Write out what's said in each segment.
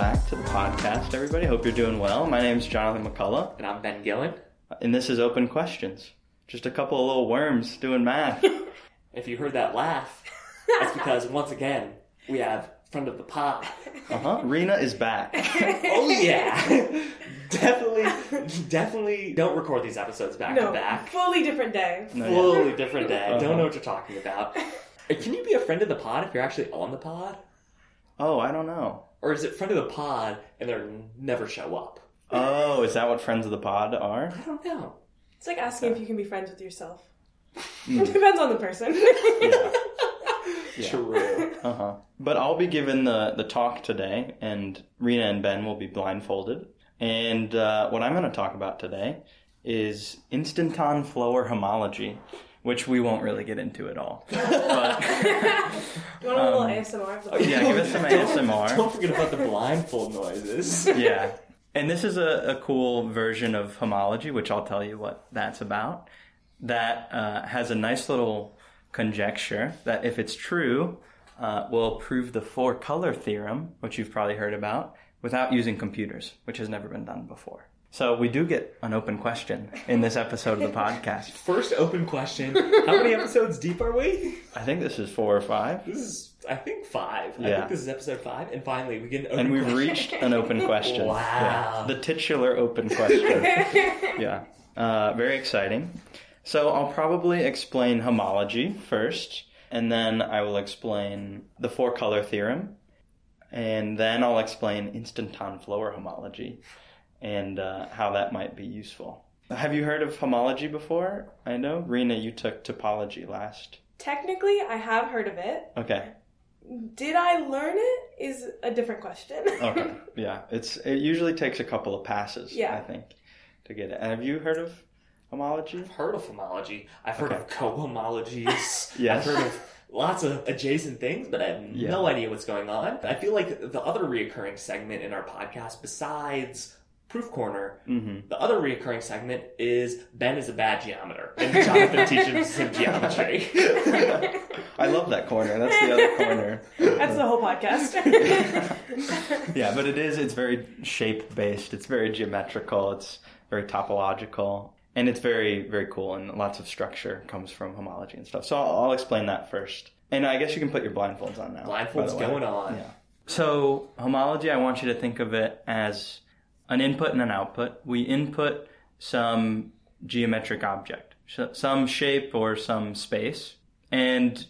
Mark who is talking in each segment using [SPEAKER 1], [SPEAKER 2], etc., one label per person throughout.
[SPEAKER 1] back to the podcast, everybody. Hope you're doing well. My name is Jonathan McCullough,
[SPEAKER 2] And I'm Ben Gillen.
[SPEAKER 1] and this is Open Questions. Just a couple of little worms doing math.
[SPEAKER 2] If you heard that laugh, that's because once again we have friend of the pod.
[SPEAKER 1] Uh huh. Rena is back.
[SPEAKER 2] Oh yeah, definitely, definitely don't record these episodes back
[SPEAKER 3] no,
[SPEAKER 2] to back.
[SPEAKER 3] fully different day.
[SPEAKER 1] No, yeah.
[SPEAKER 2] Fully different day.
[SPEAKER 1] Uh-huh.
[SPEAKER 2] Don't know what you're talking about. Can you be a friend of the pod if you're actually on the pod,
[SPEAKER 1] Oh, I don't know.
[SPEAKER 2] Or is it friend of the pod and they never show up?
[SPEAKER 1] Oh, is that what friends of the pod are?
[SPEAKER 2] I don't know.
[SPEAKER 3] It's like asking if you can be friends with yourself.
[SPEAKER 1] Hmm.
[SPEAKER 3] It depends on the person.
[SPEAKER 1] Yeah. Yeah.
[SPEAKER 2] True.
[SPEAKER 1] Uh huh. But I'll be giving the the talk today, and Rena and Ben will be blindfolded. And uh, what I'm going to talk about today is instanton Floer homology, which we won't really get into at all. But
[SPEAKER 3] you want a little
[SPEAKER 1] Um,
[SPEAKER 3] ASMR? of the
[SPEAKER 1] Oh, yeah, give us some ASMR.
[SPEAKER 2] Don't forget about the blindfold noises.
[SPEAKER 1] yeah. And this is a, a cool version of homology, which I'll tell you what that's about. That uh, has a nice little conjecture that if it's true, uh, will prove the four color theorem, which you've probably heard about, without using computers, which has never been done before. So we do get an open question in this episode of the podcast.
[SPEAKER 2] First open question: How many episodes deep are we?
[SPEAKER 1] I think this is four or five.
[SPEAKER 2] This is, I think, five. I
[SPEAKER 1] Yeah.
[SPEAKER 2] think this is episode five, and finally we get an open
[SPEAKER 1] And we've
[SPEAKER 2] question.
[SPEAKER 1] reached an open question.
[SPEAKER 2] Wow.
[SPEAKER 1] Yeah. The titular open question. yeah. Uh, very exciting. So I'll probably explain homology first, and then I will explain the four color theorem, and then I'll explain instanton Floer homology and uh, how that might be useful. Have you heard of homology before? I know, Rena, you took topology last.
[SPEAKER 3] Technically, I have heard of it.
[SPEAKER 1] Okay.
[SPEAKER 3] Did I learn it? Is a different question.
[SPEAKER 1] Okay. Yeah. It's it usually takes a couple of passes,
[SPEAKER 3] Yeah.
[SPEAKER 1] I think, to get it. And have you heard of homology?
[SPEAKER 2] I've heard of homology. I've heard
[SPEAKER 1] Okay.
[SPEAKER 2] of co-homologies.
[SPEAKER 1] Yes.
[SPEAKER 2] I've heard of lots of adjacent things, but I have
[SPEAKER 1] Yeah.
[SPEAKER 2] no idea what's going on. I feel like the other reoccurring segment in our podcast, besides Proof Corner,
[SPEAKER 1] Mm-hmm.
[SPEAKER 2] the other reoccurring segment is Ben is a bad geometer, and Jonathan teaches him geometry.
[SPEAKER 1] I love that corner. That's the other corner.
[SPEAKER 3] That's the whole podcast.
[SPEAKER 1] Yeah, but it is. It's very shape based. It's very geometrical. It's very topological, and it's very very cool. And lots of structure comes from homology and stuff. So I'll, I'll explain that first. And I guess you can put your blindfolds on now.
[SPEAKER 2] Blindfolds going on.
[SPEAKER 1] Yeah. So homology, I want you to think of it as an input and an output. We input some geometric object, some shape or some space, and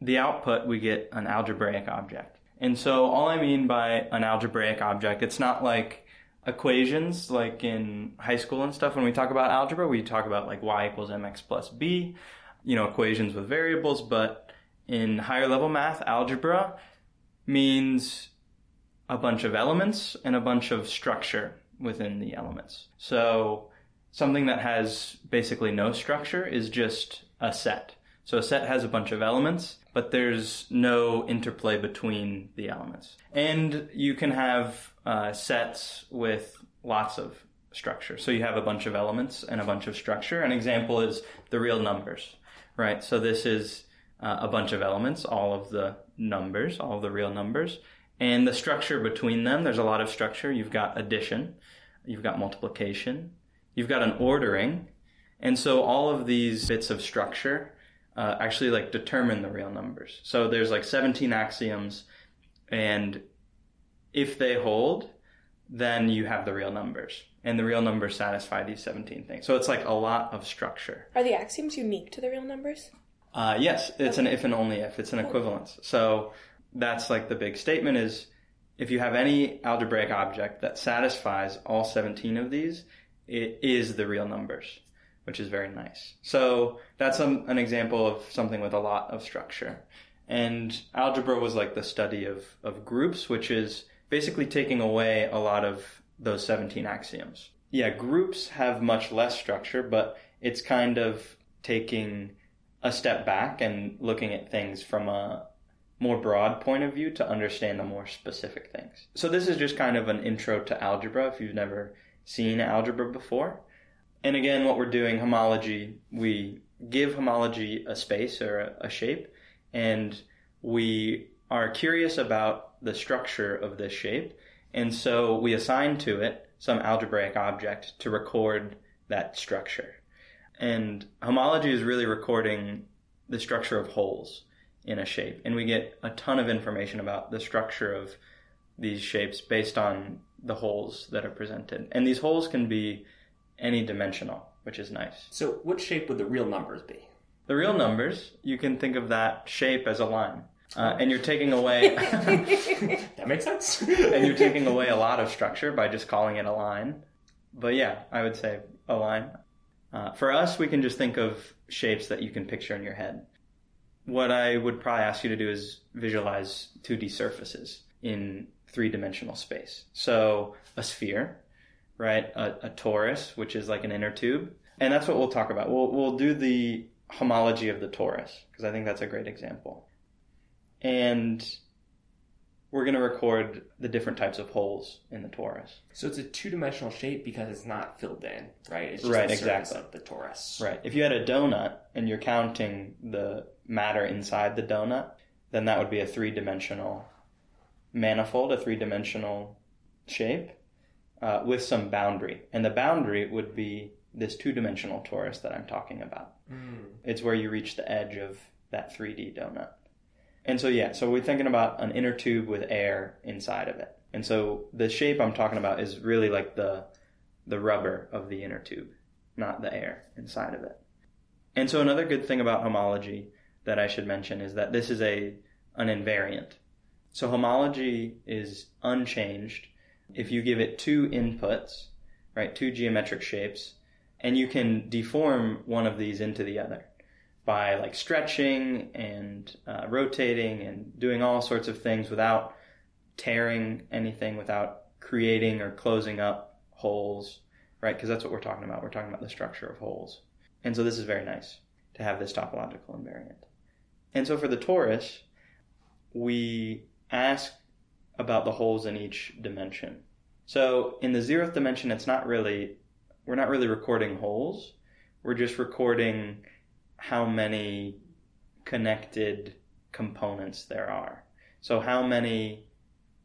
[SPEAKER 1] the output we get an algebraic object. And so all I mean by an algebraic object, it's not like equations like in high school and stuff. When we talk about algebra, we talk about like y equals mx plus b, you know, equations with variables. But in higher level math, algebra means a bunch of elements and a bunch of structure within the elements. So something that has basically no structure is just a set. So a set has a bunch of elements, but there's no interplay between the elements. And you can have uh, sets with lots of structure. So you have a bunch of elements and a bunch of structure. An example is the real numbers, right? So this is uh, a bunch of elements, all of the numbers, all of the real numbers. And the structure between them, there's a lot of structure. You've got addition, you've got multiplication, you've got an ordering. And so all of these bits of structure uh, actually like determine the real numbers. So there's like 17 axioms, and if they hold, then you have the real numbers. And the real numbers satisfy these 17 things. So it's like a lot of structure.
[SPEAKER 3] Are the axioms unique to the real numbers?
[SPEAKER 1] Uh, yes, it's an if and only if. It's an equivalence. So that's like the big statement is if you have any algebraic object that satisfies all 17 of these, it is the real numbers, which is very nice. So that's an an example of something with a lot of structure. And algebra was like the study of, of groups, which is basically taking away a lot of those 17 axioms. Yeah, groups have much less structure, but it's kind of taking a step back and looking at things from a more broad point of view to understand the more specific things. So this is just kind of an intro to algebra if you've never seen algebra before. And again, what we're doing, homology, we give homology a space or a, shape, and we are curious about the structure of this shape, And so we assign to it some algebraic object to record that structure. And homology is really recording the structure of holes in a shape. And we get a ton of information about the structure of these shapes based on the holes that are presented. And these holes can be any dimensional, which is nice.
[SPEAKER 2] So, what shape would the real numbers be?
[SPEAKER 1] The real numbers, you can think of that shape as a line. Uh, and you're taking away
[SPEAKER 2] That makes sense.
[SPEAKER 1] and you're taking away a lot of structure by just calling it a line. But yeah, I would say a line. Uh, for us, we can just think of shapes that you can picture in your head. What I would probably ask you to do is visualize 2D surfaces in three dimensional space. So a sphere, right? A, a torus, which is like an inner tube. And that's what we'll talk about. We'll, we'll do the homology of the torus, because I think that's a great example. And we're going to record the different types of holes in the torus.
[SPEAKER 2] so it's a two-dimensional shape because it's not filled in, right? It's just
[SPEAKER 1] Right,
[SPEAKER 2] the surface
[SPEAKER 1] exactly.
[SPEAKER 2] of the torus.
[SPEAKER 1] Right. If you had a donut and you're counting the matter inside the donut, then that would be a three dimensional manifold, a three dimensional shape uh, with some boundary. And the boundary would be this two dimensional torus that I'm talking about.
[SPEAKER 2] Mm.
[SPEAKER 1] It's where you reach the edge of that 3D donut. And so, yeah, so we're thinking about an inner tube with air inside of it. And so the shape I'm talking about is really like the, the rubber of the inner tube, not the air inside of it. And so another good thing about homology that I should mention is that this is a an invariant. So homology is unchanged if you give it two inputs, right, two geometric shapes, and you can deform one of these into the other by like stretching and uh, rotating and doing all sorts of things without tearing anything, without creating or closing up holes, right? Because that's what we're talking about. We're talking about the structure of holes. And so this is very nice to have this topological invariant. And so for the torus, we ask about the holes in each dimension. So in the zeroth dimension, it's not really, we're not really recording holes. We're just recording how many connected components there are. So how many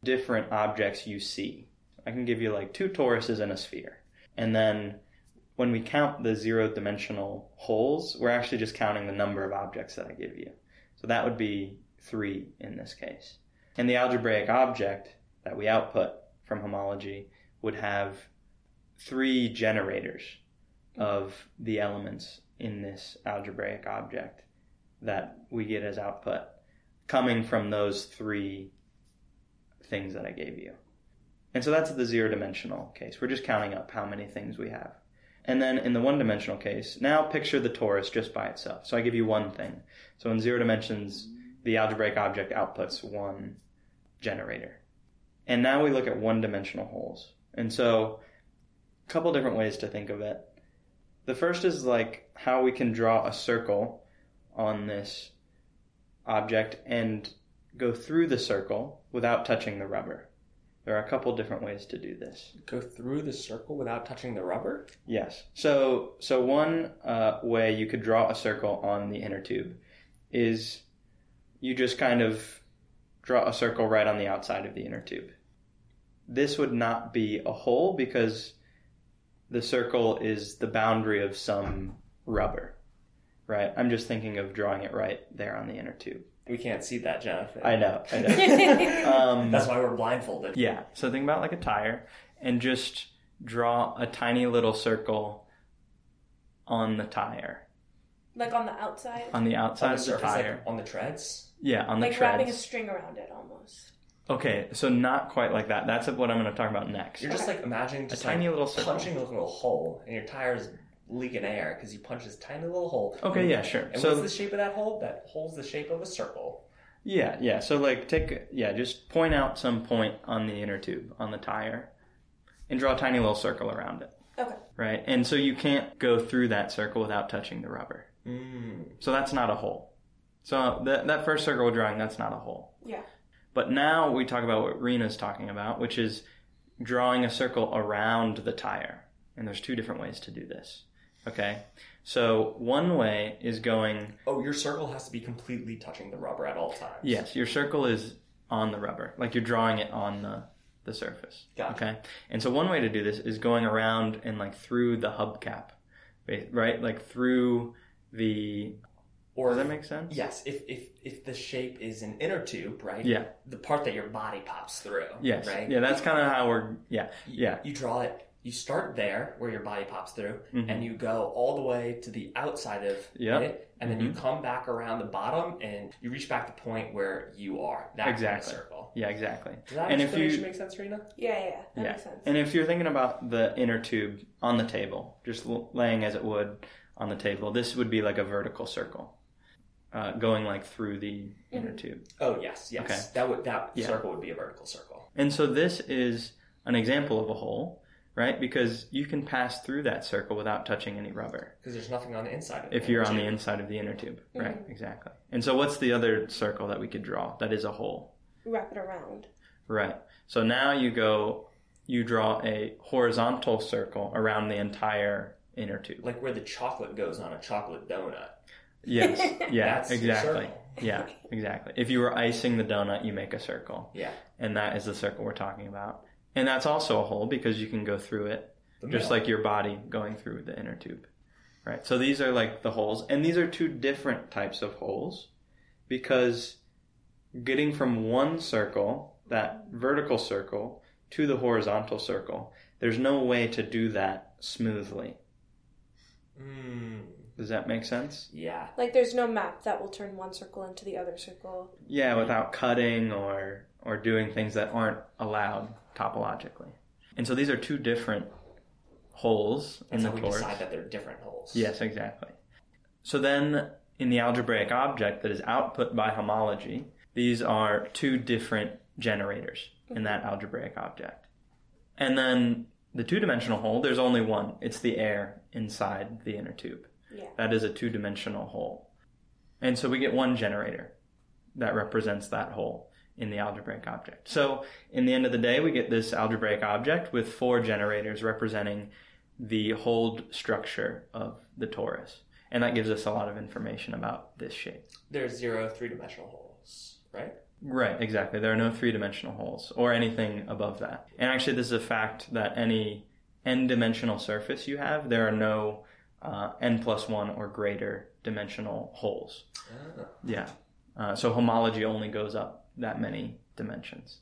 [SPEAKER 1] different objects you see. I can give you like two toruses and a sphere. And then when we count the zero dimensional holes, we're actually just counting the number of objects that I give you. So that would be three in this case. And the algebraic object that we output from homology would have three generators of the elements in this algebraic object that we get as output coming from those three things that I gave you. And so that's the zero dimensional case. We're just counting up how many things we have. And then in the one dimensional case, now picture the torus just by itself. So I give you one thing. So in zero dimensions, the algebraic object outputs one generator. And now we look at one dimensional holes. And so a couple different ways to think of it. The first is like how we can draw a circle on this object and go through the circle without touching the rubber. There are a couple different ways to do this.
[SPEAKER 2] Go through the circle without touching the rubber?
[SPEAKER 1] Yes. So so one uh, way you could draw a circle on the inner tube is you just kind of draw a circle right on the outside of the inner tube. This would not be a hole because the circle is the boundary of some rubber. Right? I'm just thinking of drawing it right there on the inner tube.
[SPEAKER 2] We can't see that, Jonathan.
[SPEAKER 1] I know. I know. um,
[SPEAKER 2] That's why we're blindfolded.
[SPEAKER 1] yeah. So think about like a tire and just draw a tiny little circle on the tire,
[SPEAKER 3] like on the outside,
[SPEAKER 1] on the
[SPEAKER 2] On
[SPEAKER 1] outside
[SPEAKER 2] the
[SPEAKER 1] of the
[SPEAKER 2] surface,
[SPEAKER 1] tire.
[SPEAKER 2] like on the treads.
[SPEAKER 1] yeah, on the
[SPEAKER 3] like wrapping a string around it almost.
[SPEAKER 1] Okay, so not quite like that. That's what I'm going to talk about next.
[SPEAKER 2] You're just like imagining
[SPEAKER 1] A
[SPEAKER 2] just
[SPEAKER 1] tiny
[SPEAKER 2] like,
[SPEAKER 1] little circle.
[SPEAKER 2] punching a little hole, and your tire's leaking air because you punch this tiny little hole.
[SPEAKER 1] Okay, yeah, sure.
[SPEAKER 2] And
[SPEAKER 1] So
[SPEAKER 2] what's the shape of that hole? That hole's the shape of a circle.
[SPEAKER 1] yeah, yeah. So like take yeah, just point out some point on the inner tube on the tire, and draw a tiny little circle around it.
[SPEAKER 3] Okay.
[SPEAKER 1] Right, and so you can't go through that circle without touching the rubber.
[SPEAKER 2] Mm.
[SPEAKER 1] So that's not a hole. So that that first circle drawing, that's not a hole.
[SPEAKER 3] Yeah.
[SPEAKER 1] But now we talk about what Rena's talking about, which is drawing a circle around the tire. And there's two different ways to do this. Okay? So one way is going,
[SPEAKER 2] Oh, your circle has to be completely touching the rubber at all times.
[SPEAKER 1] yes, your circle is on the rubber. Like you're drawing it on the, the surface.
[SPEAKER 2] Gotcha.
[SPEAKER 1] Okay. And so one way to do this is going around and like through the hubcap, right? Like through the.
[SPEAKER 2] Or
[SPEAKER 1] Does that make sense?
[SPEAKER 2] yes, if, if if the shape is an inner tube, right?
[SPEAKER 1] Yeah.
[SPEAKER 2] The part that your body pops through.
[SPEAKER 1] Yes.
[SPEAKER 2] Right.
[SPEAKER 1] Yeah, that's kind of how we're. Yeah. Yeah.
[SPEAKER 2] You draw it. You start there where your body pops through,
[SPEAKER 1] Mhm.
[SPEAKER 2] and you go all the way to the outside of
[SPEAKER 1] Yep.
[SPEAKER 2] it, and then you come back around the bottom, and you reach back to the point where you are. That's
[SPEAKER 1] Exactly.
[SPEAKER 2] the circle.
[SPEAKER 1] Yeah. Exactly.
[SPEAKER 2] Does that
[SPEAKER 1] And if
[SPEAKER 2] explanation
[SPEAKER 1] you-
[SPEAKER 2] make sense, Rena?
[SPEAKER 3] Yeah, yeah, that
[SPEAKER 1] Yeah.
[SPEAKER 3] makes sense.
[SPEAKER 1] And if you're thinking about the inner tube on the table, just laying as it would on the table, this would be like a vertical circle, uh, going like through the inner tube.
[SPEAKER 2] Oh yes, yes.
[SPEAKER 1] Okay.
[SPEAKER 2] That would that
[SPEAKER 1] Yeah.
[SPEAKER 2] circle would be a vertical circle.
[SPEAKER 1] And so this is an example of a hole, right? Because you can pass through that circle without touching any rubber
[SPEAKER 2] Because there's nothing on the inside of it.
[SPEAKER 1] if you're on the inside of the inner tube, mm-hmm. right? Exactly. And so what's the other circle that we could draw that is a hole?
[SPEAKER 3] Wrap it around.
[SPEAKER 1] Right. So now you go, you draw a horizontal circle around the entire inner tube.
[SPEAKER 2] like where the chocolate goes on a chocolate donut.
[SPEAKER 1] Yes. Yeah.
[SPEAKER 2] That's
[SPEAKER 1] exactly. Yeah. Exactly. If you were icing the donut, you make a circle,
[SPEAKER 2] Yeah.
[SPEAKER 1] and that is the circle we're talking about. And that's also a hole because you can go through it, just like your body going through the inner tube. Right. So these are like the holes, and these are two different types of holes because getting from one circle, that vertical circle, to the horizontal circle, there's no way to do that smoothly.
[SPEAKER 2] Mm,
[SPEAKER 1] Does that make sense?
[SPEAKER 2] yeah.
[SPEAKER 3] Like there's no map that will turn one circle into the other circle.
[SPEAKER 1] Yeah, without cutting or or doing things that aren't allowed topologically. And so these are two different holes in
[SPEAKER 2] That's
[SPEAKER 1] the
[SPEAKER 2] how we
[SPEAKER 1] torus.
[SPEAKER 2] decide that they're different holes.
[SPEAKER 1] Yes, exactly. So then in the algebraic object that is output by homology, these are two different generators in that algebraic object. And then the two-dimensional hole, there's only one. It's the air inside the inner tube.
[SPEAKER 3] Yeah.
[SPEAKER 1] That is a two-dimensional hole. And so we get one generator that represents that hole in the algebraic object. So in the end of the day, we get this algebraic object with four generators representing the hold structure of the torus. And that gives us a lot of information about this shape.
[SPEAKER 2] There's zero three dimensional holes, right?
[SPEAKER 1] Right, exactly. There are no three dimensional holes or anything above that. And actually, this is a fact that any n dimensional surface you have, there are no uh, n plus one or greater dimensional holes.
[SPEAKER 2] Ah.
[SPEAKER 1] Yeah. Uh, so homology only goes up that many dimensions.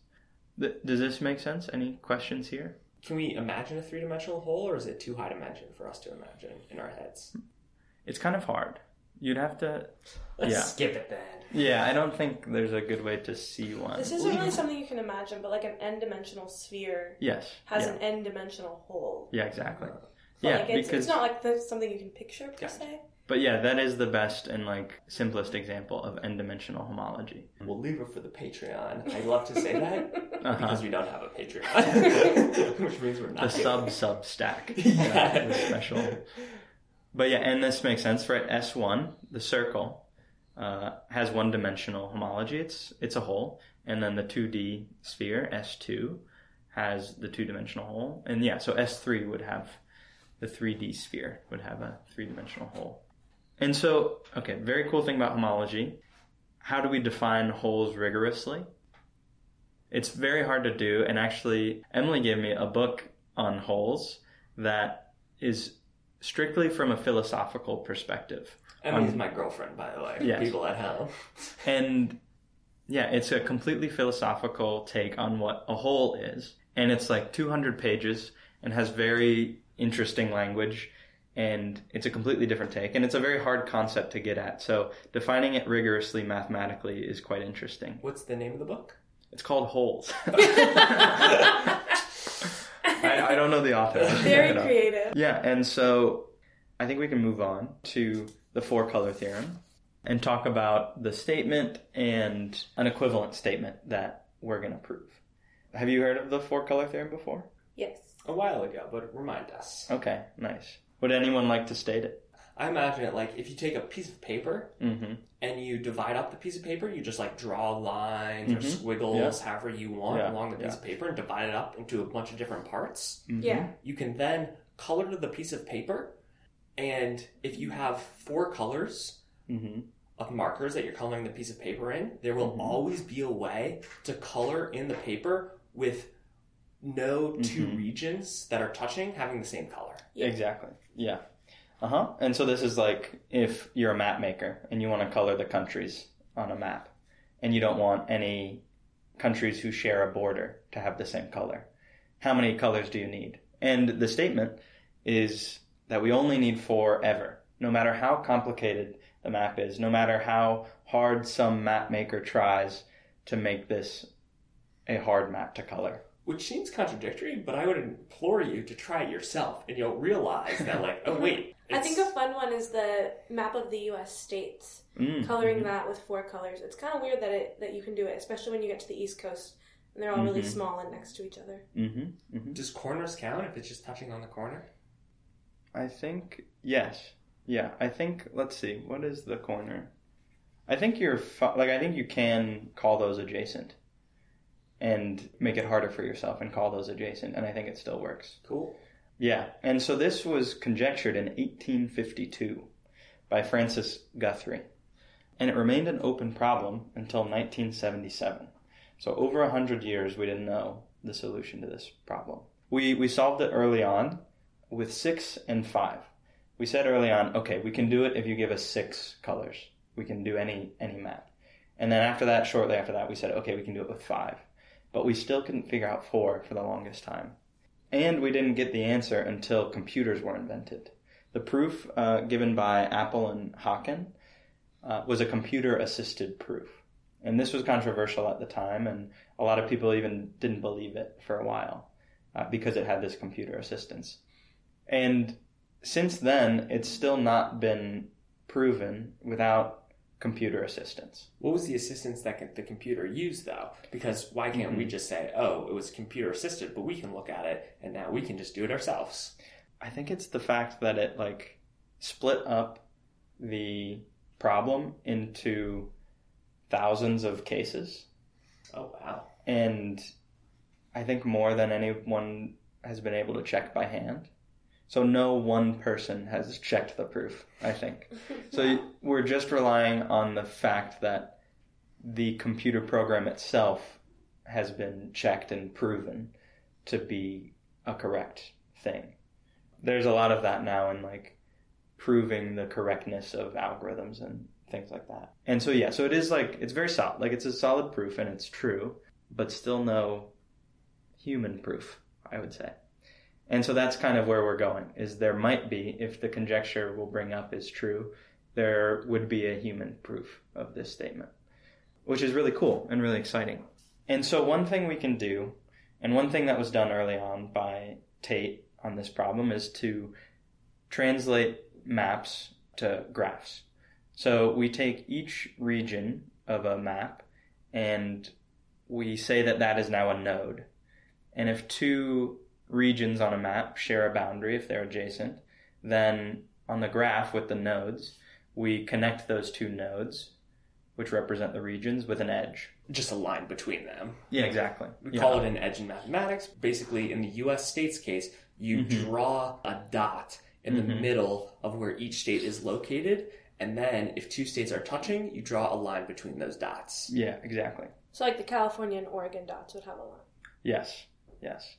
[SPEAKER 1] Th- does this make sense? Any questions here?
[SPEAKER 2] Can we imagine a three dimensional hole, or is it too high dimension for us to imagine in our heads?
[SPEAKER 1] It's kind of hard. You'd have to.
[SPEAKER 2] Let's
[SPEAKER 1] Yeah.
[SPEAKER 2] skip it then.
[SPEAKER 1] Yeah, I don't think there's a good way to see one.
[SPEAKER 3] This isn't really something you can imagine, but like an n-dimensional sphere
[SPEAKER 1] Yes.
[SPEAKER 3] has
[SPEAKER 1] yeah.
[SPEAKER 3] an n-dimensional hole.
[SPEAKER 1] yeah, exactly.
[SPEAKER 3] But,
[SPEAKER 1] Yeah,
[SPEAKER 3] like, it's,
[SPEAKER 1] because
[SPEAKER 3] it's not like something you can picture per
[SPEAKER 2] Yeah.
[SPEAKER 3] se.
[SPEAKER 1] But yeah, that is the best and like simplest example of n-dimensional homology.
[SPEAKER 2] We'll leave it for the Patreon. I love to say that
[SPEAKER 1] Uh-huh.
[SPEAKER 2] because we don't have a Patreon, which means we're not The
[SPEAKER 1] sub sub stack.
[SPEAKER 2] Yeah.
[SPEAKER 1] special. But yeah, and this makes sense, right? S one, the circle, uh, has one dimensional homology. It's it's a hole, and then the two D sphere S two has the two dimensional hole, and yeah, so S three would have the three D sphere would have a three dimensional hole. And so, okay, very cool thing about homology. How do we define holes rigorously? It's very hard to do, and actually, Emily gave me a book on holes that is strictly from a philosophical perspective.
[SPEAKER 2] Emily's
[SPEAKER 1] Um,
[SPEAKER 2] my girlfriend, by the way.
[SPEAKER 1] yes.
[SPEAKER 2] People at home.
[SPEAKER 1] And yeah, it's a completely philosophical take on what a hole is. And it's like 200 pages and has very interesting language. And it's a completely different take. And it's a very hard concept to get at. So defining it rigorously mathematically is quite interesting.
[SPEAKER 2] What's the name of the book?
[SPEAKER 1] It's called Holes. I, I don't know the author.
[SPEAKER 3] Very
[SPEAKER 1] look it up.
[SPEAKER 3] creative.
[SPEAKER 1] Yeah, and so I think we can move on to the four color theorem and talk about the statement and an equivalent statement that we're going to prove. Have you heard of the four color theorem before?
[SPEAKER 3] Yes.
[SPEAKER 2] A while ago, but remind us.
[SPEAKER 1] Okay, nice. Would anyone like to state it?
[SPEAKER 2] I imagine it like if you take a piece of paper
[SPEAKER 1] Mm-hmm.
[SPEAKER 2] and you divide up the piece of paper, you just like draw lines or
[SPEAKER 1] Mhm.
[SPEAKER 2] squiggles, however you want,
[SPEAKER 1] Yeah,
[SPEAKER 2] along the piece
[SPEAKER 1] yeah.
[SPEAKER 2] of paper and divide it up into a bunch of different parts.
[SPEAKER 1] Mm-hmm.
[SPEAKER 3] Yeah.
[SPEAKER 2] You can then color the piece of paper, and if you have four colors
[SPEAKER 1] Mm-hmm.
[SPEAKER 2] of markers that you're coloring the piece of paper in, there will
[SPEAKER 1] Mhm.
[SPEAKER 2] always be a way to color in the paper with no 2
[SPEAKER 1] Mhm.
[SPEAKER 2] regions that are touching having the same color.
[SPEAKER 3] Yeah.
[SPEAKER 1] Exactly. Yeah. Uh huh. And so this is like if you're a map maker and you want to color the countries on a map, and you don't want any countries who share a border to have the same color. How many colors do you need? And the statement is that we only need four ever. No matter how complicated the map is, no matter how hard some map maker tries to make this a hard map to color.
[SPEAKER 2] Which seems contradictory, but I would implore you to try it yourself, and you'll realize that, like, oh wait,
[SPEAKER 3] I think a fun one is the map of the U.S. states.
[SPEAKER 1] Mm,
[SPEAKER 3] Coloring
[SPEAKER 1] mhm.
[SPEAKER 3] that with four colors. It's kind of weird that it that you can do it, especially when you get to the East Coast and they're all really
[SPEAKER 1] Mhm.
[SPEAKER 3] small and next to each other.
[SPEAKER 1] Mhm, mhm.
[SPEAKER 2] does corners count if it's just touching on the corner?
[SPEAKER 1] I think yes. Yeah, I think let's see. What is the corner? I think you're fi- like I think you can call those adjacent and make it harder for yourself and call those adjacent and I think it still works.
[SPEAKER 2] Cool.
[SPEAKER 1] Yeah. And so this was conjectured in 1852 by Francis Guthrie. And it remained an open problem until 1977. So over a hundred years, we didn't know the solution to this problem. We we solved it early on with six and five. We said early on, okay, we can do it if you give us six colors. We can do any any map. And then after that, shortly after that, we said, okay, we can do it with five. But we still couldn't figure out four for the longest time. And we didn't get the answer until computers were invented. The proof uh, given by Appel and Haken uh, was a computer assisted proof. And this was controversial at the time, and a lot of people even didn't believe it for a while uh, because it had this computer assistance. And since then, it's still not been proven without computer assistance.
[SPEAKER 2] What was the assistance that the computer used, though? Because why can't we
[SPEAKER 1] Mhm.
[SPEAKER 2] just say, oh, it was computer assisted, but we can look at it, and now we can just do it ourselves?
[SPEAKER 1] I think it's the fact that it like split up the problem into thousands of cases
[SPEAKER 2] Oh, wow.
[SPEAKER 1] and I think more than anyone has been able to check by hand. So no one person has checked the proof, I think. So we're just relying on the fact that the computer program itself has been checked and proven to be a correct thing. There's a lot of that now in like proving the correctness of algorithms and things like that. And so yeah, so it is like it's very solid. Like it's a solid proof and it's true, but still no human proof, I would say. And so that's kind of where we're going is there might be if the conjecture we'll bring up is true, there would be a human proof of this statement, which is really cool and really exciting. And so one thing we can do and one thing that was done early on by Tait on this problem is to translate maps to graphs. So we take each region of a map and we say that that is now a node. And if two regions on a map share a boundary, if they're adjacent, then on the graph with the nodes, we connect those two nodes, which represent the regions, with an edge.
[SPEAKER 2] Just a line between them.
[SPEAKER 1] Yeah, exactly.
[SPEAKER 2] We
[SPEAKER 1] Yeah.
[SPEAKER 2] call it an edge in mathematics. Basically, in the US states case, you
[SPEAKER 1] Mhm.
[SPEAKER 2] draw a dot in the
[SPEAKER 1] Mhm.
[SPEAKER 2] middle of where each state is located. And then, if two states are touching, you draw a line between those dots.
[SPEAKER 1] Yeah, exactly.
[SPEAKER 3] So like the California and Oregon dots would have a line.
[SPEAKER 1] Yes, yes.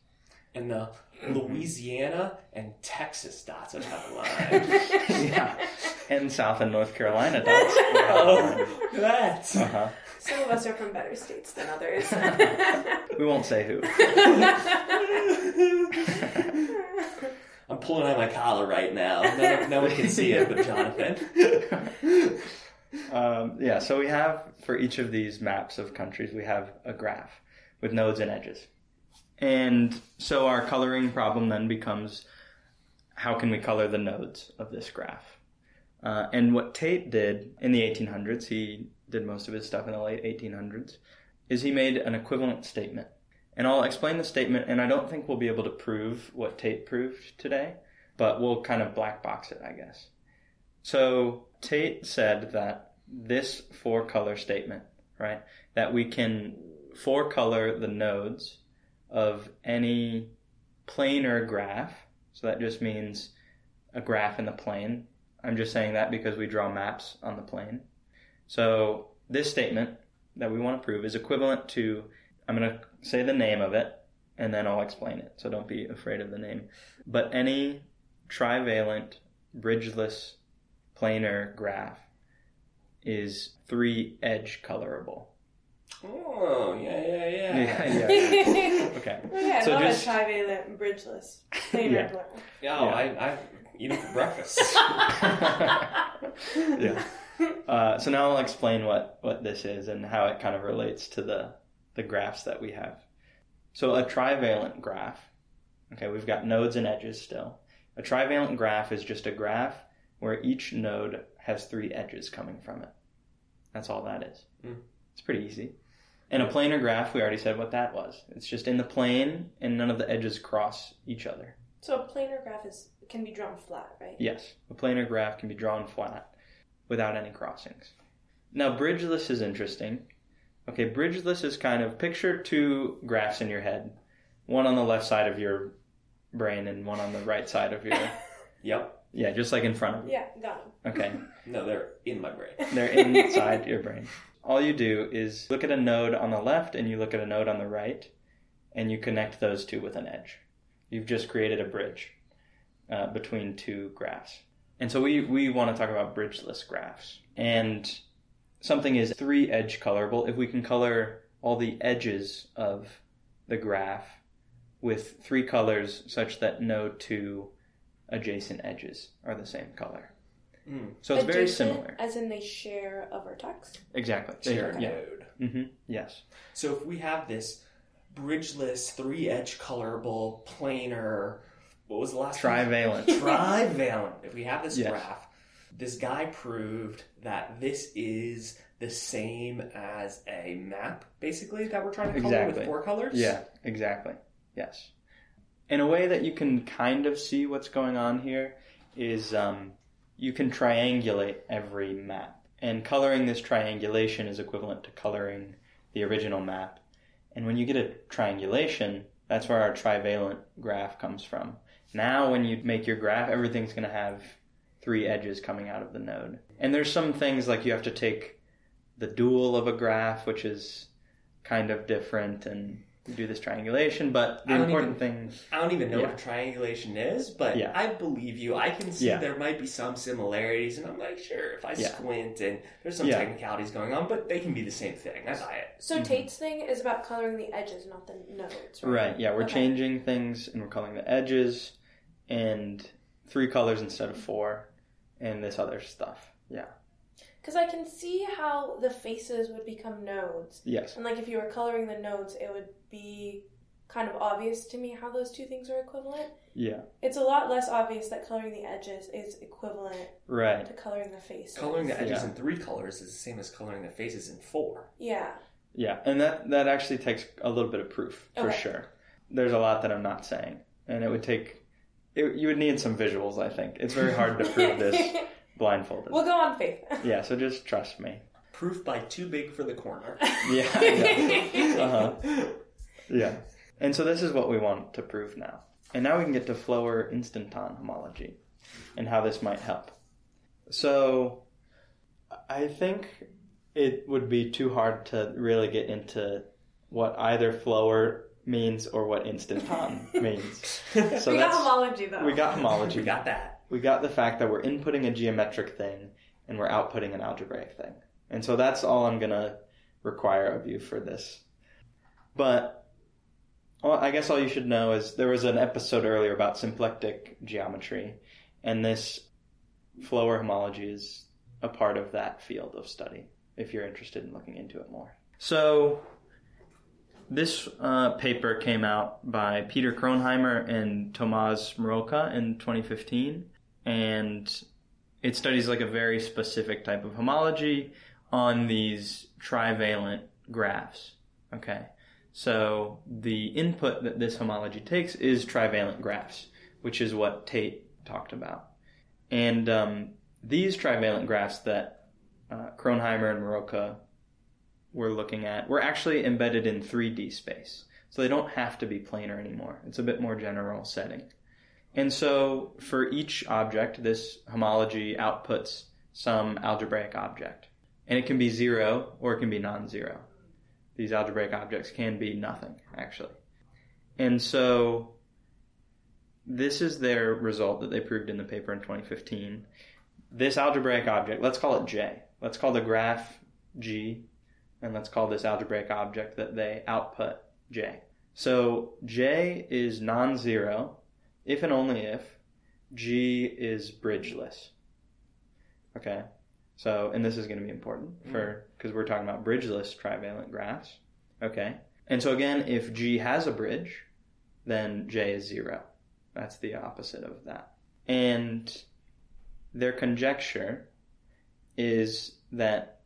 [SPEAKER 2] And the Louisiana and Texas dots would have a line.
[SPEAKER 1] Yeah. And South and North Carolina dots.
[SPEAKER 2] oh, that.
[SPEAKER 1] Uh-huh.
[SPEAKER 3] Some of us are from better states than others.
[SPEAKER 1] We won't say who.
[SPEAKER 2] I'm pulling out my collar right now. No, no one can see it but Jonathan.
[SPEAKER 1] Um, yeah, so we have for each of these maps of countries, we have a graph with nodes and edges. And so our coloring problem then becomes how can we color the nodes of this graph? Uh, and what Tait did in the 1800s, he did most of his stuff in the late 1800s, is he made an equivalent statement. And I'll explain the statement, and I don't think we'll be able to prove what Tait proved today, but we'll kind of black box it, I guess. So Tait said that this four color statement, right, that we can four color the nodes of any planar graph. So that just means a graph in the plane. I'm just saying that because we draw maps on the plane. So this statement that we want to prove is equivalent to, I'm going to say the name of it, and then I'll explain it. So don't be afraid of the name. But any trivalent, bridgeless, planar graph is three edge colorable.
[SPEAKER 2] Oh, yeah, yeah, yeah.
[SPEAKER 1] Yeah, yeah. Okay.
[SPEAKER 3] yeah,
[SPEAKER 1] So
[SPEAKER 3] not
[SPEAKER 1] just-
[SPEAKER 3] a trivalent, bridgeless, planar
[SPEAKER 1] Yeah.
[SPEAKER 3] graph.
[SPEAKER 2] Yeah, oh,
[SPEAKER 1] Yeah.
[SPEAKER 2] I, I eat it for breakfast.
[SPEAKER 1] yeah. Uh, so now I'll explain what, what this is and how it kind of relates to the, the graphs that we have. So a trivalent graph, okay, we've got nodes and edges still. A trivalent graph is just a graph where each node has three edges coming from it. That's all that is.
[SPEAKER 2] Hmm.
[SPEAKER 1] It's pretty easy. And a planar graph, we already said what that was. It's just in the plane and none of the edges cross each other.
[SPEAKER 3] So a planar graph is can be drawn flat, right?
[SPEAKER 1] Yes, a planar graph can be drawn flat without any crossings. Now, bridgeless is interesting. Okay, bridgeless is kind of picture two graphs in your head one on the left side of your brain and one on the right side of your.
[SPEAKER 2] yep.
[SPEAKER 1] Yeah, just like in front of you.
[SPEAKER 3] Yeah, got him.
[SPEAKER 1] Okay,
[SPEAKER 2] No, they're in my brain.
[SPEAKER 1] they're inside your brain. All you do is look at a node on the left and you look at a node on the right, and you connect those two with an edge. You've just created a bridge uh, between two graphs. And so we, we want to talk about bridgeless graphs. And something is three edge colorable if we can color all the edges of the graph with three colors such that no two adjacent edges are the same color.
[SPEAKER 2] Mm.
[SPEAKER 1] So it's very similar.
[SPEAKER 3] As in they share a vertex.
[SPEAKER 1] Exactly.
[SPEAKER 2] They Share a
[SPEAKER 1] yeah.
[SPEAKER 2] node.
[SPEAKER 1] hmm Yes.
[SPEAKER 2] So if we have this bridgeless, three edge colorable, planar, what was the last one?
[SPEAKER 1] Trivalent.
[SPEAKER 2] Trivalent. If we have this
[SPEAKER 1] Yes.
[SPEAKER 2] graph, this guy proved that this is the same as a map, basically, that we're trying to color
[SPEAKER 1] Exactly.
[SPEAKER 2] with four colors.
[SPEAKER 1] Yeah, exactly. Yes. In a way that you can kind of see what's going on here is um, you can triangulate every map. And coloring this triangulation is equivalent to coloring the original map. And when you get a triangulation, that's where our trivalent graph comes from. Now, when you make your graph, everything's going to have three edges coming out of the node. And there's some things like you have to take the dual of a graph, which is kind of different, and do this triangulation. But the
[SPEAKER 2] I don't
[SPEAKER 1] important thing,
[SPEAKER 2] I don't even know
[SPEAKER 1] Yeah.
[SPEAKER 2] what a triangulation is, but
[SPEAKER 1] Yeah.
[SPEAKER 2] I believe you. I can see
[SPEAKER 1] Yeah.
[SPEAKER 2] there might be some similarities, and I'm like, sure, if I
[SPEAKER 1] Yeah.
[SPEAKER 2] squint, and there's some
[SPEAKER 1] Yeah.
[SPEAKER 2] technicalities going on, but they can be the same thing. I buy it.
[SPEAKER 3] So mm-hmm. Tait's thing is about coloring the edges, not the nodes, right?
[SPEAKER 1] right? Yeah, we're
[SPEAKER 3] Okay.
[SPEAKER 1] changing things, and we're coloring the edges, and three colors instead of four, and this other stuff. Yeah.
[SPEAKER 3] Because I can see how the faces would become nodes.
[SPEAKER 1] Yes.
[SPEAKER 3] And like if you were coloring the nodes, it would be kind of obvious to me how those two things are equivalent.
[SPEAKER 1] Yeah.
[SPEAKER 3] It's a lot less obvious that coloring the edges is equivalent
[SPEAKER 1] Right.
[SPEAKER 3] to coloring the faces.
[SPEAKER 2] Coloring the edges
[SPEAKER 1] Yeah.
[SPEAKER 2] in three colors is the same as coloring the faces in four.
[SPEAKER 3] Yeah.
[SPEAKER 1] Yeah, and that that actually takes a little bit of proof for
[SPEAKER 3] Okay.
[SPEAKER 1] sure. There's a lot that I'm not saying, and it would take. It, you would need some visuals. I think it's very hard to prove this blindfolded.
[SPEAKER 3] we'll go on faith.
[SPEAKER 1] Yeah, so just trust me.
[SPEAKER 2] Proof by too big for the corner.
[SPEAKER 1] Yeah, yeah. Uh-huh. Yeah. And so this is what we want to prove now. And now we can get to Floer instanton homology and how this might help. So I think it would be too hard to really get into what either Floer means or what instanton means. So
[SPEAKER 3] we got homology though.
[SPEAKER 1] We got homology.
[SPEAKER 2] we got that.
[SPEAKER 1] We got the fact that we're inputting a geometric thing and we're outputting an algebraic thing. And so that's all I'm going to require of you for this. But well, I guess all you should know is there was an episode earlier about symplectic geometry, and this Floer homology is a part of that field of study if you're interested in looking into it more. So, this uh, paper came out by Peter Kronheimer and Tomasz Mrowka in 2015, and it studies like a very specific type of homology on these trivalent graphs. Okay, so the input that this homology takes is trivalent graphs, which is what Tait talked about. And um, these trivalent graphs that uh, Kronheimer and Mrowka were looking at were actually embedded in 3D space. So they don't have to be planar anymore. It's a bit more general setting. And so for each object, this homology outputs some algebraic object. And it can be zero or it can be non zero. These algebraic objects can be nothing, actually. And so this is their result that they proved in the paper in 2015. This algebraic object, let's call it J. Let's call the graph G, and let's call this algebraic object that they output J. So J is non zero if and only if G is bridgeless. Okay? So, and this is going to be important mm-hmm. for, because we're talking about bridgeless trivalent graphs. Okay? And so again, if G has a bridge, then J is zero. That's the opposite of that. And their conjecture is that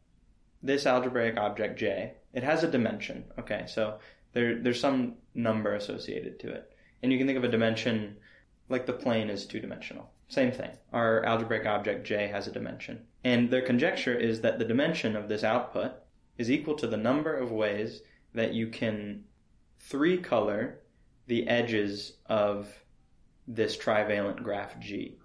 [SPEAKER 1] this algebraic object J, it has a dimension. Okay, so there, there's some number associated to it. And you can think of a dimension like the plane is two dimensional. Same thing. Our algebraic object J has a dimension. And their conjecture is that the dimension of this output is equal to the number of ways that you can three color the edges of this trivalent graph G.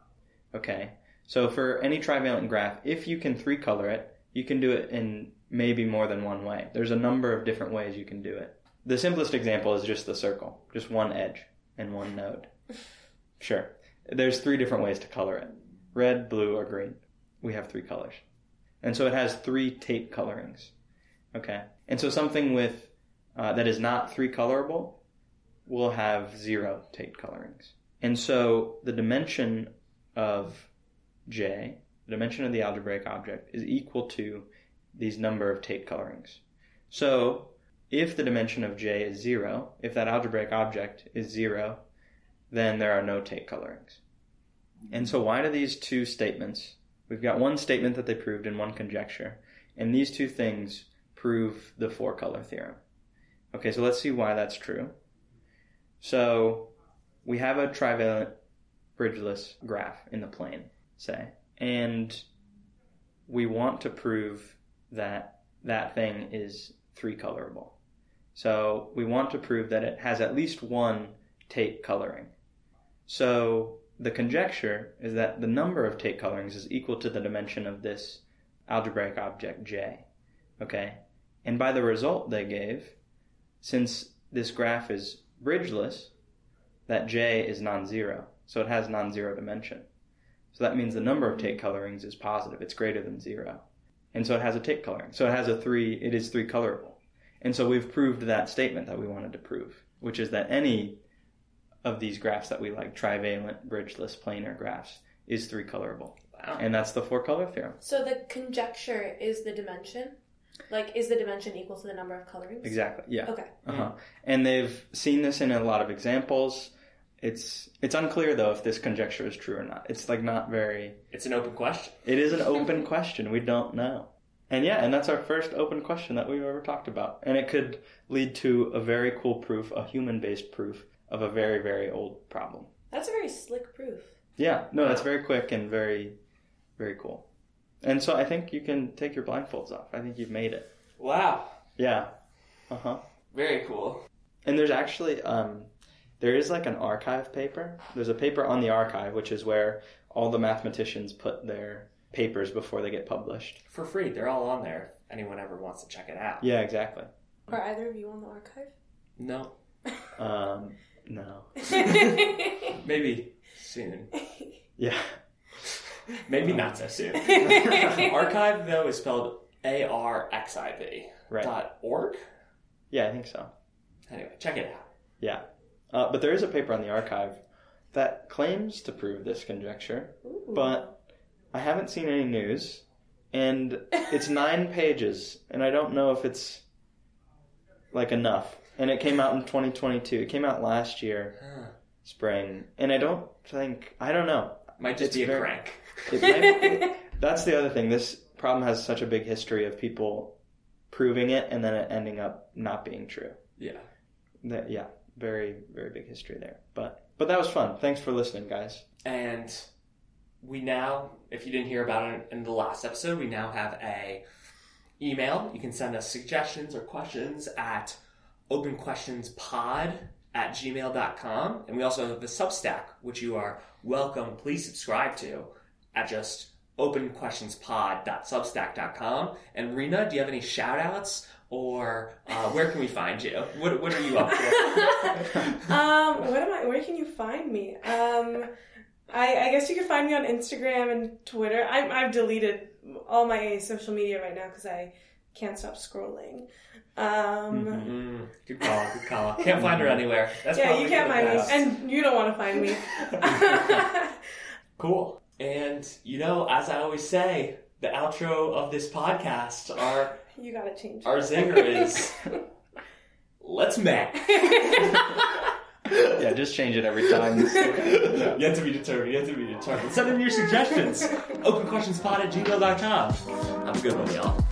[SPEAKER 1] Okay? So for any trivalent graph, if you can three color it, you can do it in maybe more than one way. There's a number of different ways you can do it. The simplest example is just the circle, just one edge and one node. Sure. There's three different ways to color it red, blue, or green. We have three colors. And so it has three Tait colorings. Okay. And so something with uh, that is not three colorable will have zero Tait colorings. And so the dimension of J, the dimension of the algebraic object, is equal to these number of Tait colorings. So if the dimension of J is zero, if that algebraic object is zero, then there are no Tait colorings. And so mm-hmm. why do these two statements? We've got one statement that they proved and one conjecture, and these two things prove the four color theorem. Okay, so let's see why that's true. So we have a trivalent bridgeless graph in the plane, say, and we want to prove that that thing is three colorable. So we want to prove that it has at least one Tait coloring. So the conjecture is that the number of Tait colorings is equal to the dimension of this algebraic object J. Okay? And by the result they gave, since this graph is bridgeless, that J is non-zero. So it has non-zero dimension. So that means the number of Tait colorings is positive. It's greater than zero. And so it has a Tait coloring. So it has a three, it is three colorable. And so we've proved that statement that we wanted to prove, which is that any of these graphs that we like, trivalent, bridgeless, planar graphs, is three colorable.
[SPEAKER 2] Wow.
[SPEAKER 1] And that's the four color theorem.
[SPEAKER 3] So the conjecture is the dimension? Like, is the dimension equal to the number of colorings?
[SPEAKER 1] Exactly. Yeah.
[SPEAKER 3] Okay.
[SPEAKER 1] Uh-huh. And they've seen this in a lot of examples. It's it's unclear though if this conjecture is true or not. It's like not very.
[SPEAKER 2] It's an open question.
[SPEAKER 1] It is an open question. We don't know. And yeah, and that's our first open question that we've ever talked about. And it could lead to a very cool proof, a human based proof of a very very old problem.
[SPEAKER 3] That's a very slick proof.
[SPEAKER 1] Yeah. No, that's very quick and very very cool. And so I think you can take your blindfolds off. I think you've made it.
[SPEAKER 2] Wow.
[SPEAKER 1] Yeah. Uh huh.
[SPEAKER 2] Very cool.
[SPEAKER 1] And there's actually um, there is like an arXiv paper. There's a paper on the arXiv, which is where all the mathematicians put their papers before they get published.
[SPEAKER 2] For free. They're all on there. If anyone ever wants to check it out.
[SPEAKER 1] Yeah, exactly.
[SPEAKER 3] Are either of you on the arXiv?
[SPEAKER 2] No.
[SPEAKER 1] Um, no.
[SPEAKER 2] Maybe soon.
[SPEAKER 1] Yeah.
[SPEAKER 2] Maybe not so soon. arXiv though is spelled A R X I V.
[SPEAKER 1] Right.
[SPEAKER 2] Dot org.
[SPEAKER 1] Yeah, I think so.
[SPEAKER 2] Anyway, check it out.
[SPEAKER 1] Yeah. Uh, but there is a paper on the arXiv that claims to prove this conjecture,
[SPEAKER 3] Ooh.
[SPEAKER 1] but I haven't seen any news. And it's nine pages, and I don't know if it's like enough. And it came out in 2022. It came out last year,
[SPEAKER 2] Huh.
[SPEAKER 1] spring, and I don't think I don't know.
[SPEAKER 2] Might just
[SPEAKER 1] It's
[SPEAKER 2] be a
[SPEAKER 1] very-
[SPEAKER 2] crank.
[SPEAKER 1] It might, that's the other thing. This problem has such a big history of people proving it and then it ending up not being true.
[SPEAKER 2] Yeah.
[SPEAKER 1] That, yeah, very very big history there. But but that was fun. Thanks for listening, guys.
[SPEAKER 2] And we now, if you didn't hear about it in the last episode, we now have a email. You can send us suggestions or questions at openquestionspod at gmail.com. And we also have the Substack, which you are welcome. Please subscribe to at just openquestionspod.substack.com. And Rena, do you have any shout outs or uh, where can we find you? What, what are you up to?
[SPEAKER 3] um, what am I? Where can you find me? Um, I, I guess you can find me on Instagram and Twitter. I'm, I've deleted all my social media right now because I can't stop scrolling. Um,
[SPEAKER 2] Mm, good call, good call. Can't find her anywhere. That's
[SPEAKER 3] yeah, you can't
[SPEAKER 2] for the
[SPEAKER 3] find me, and you don't want to find me.
[SPEAKER 2] Cool. And you know, as I always say, the outro of this podcast, are
[SPEAKER 3] you gotta change.
[SPEAKER 2] our zinger is let's met.
[SPEAKER 1] Yeah, just change it every time.
[SPEAKER 2] Yet to be determined, yet to be determined. Send in your suggestions. Openquestionspod at gmail.com. Have a good one, y'all.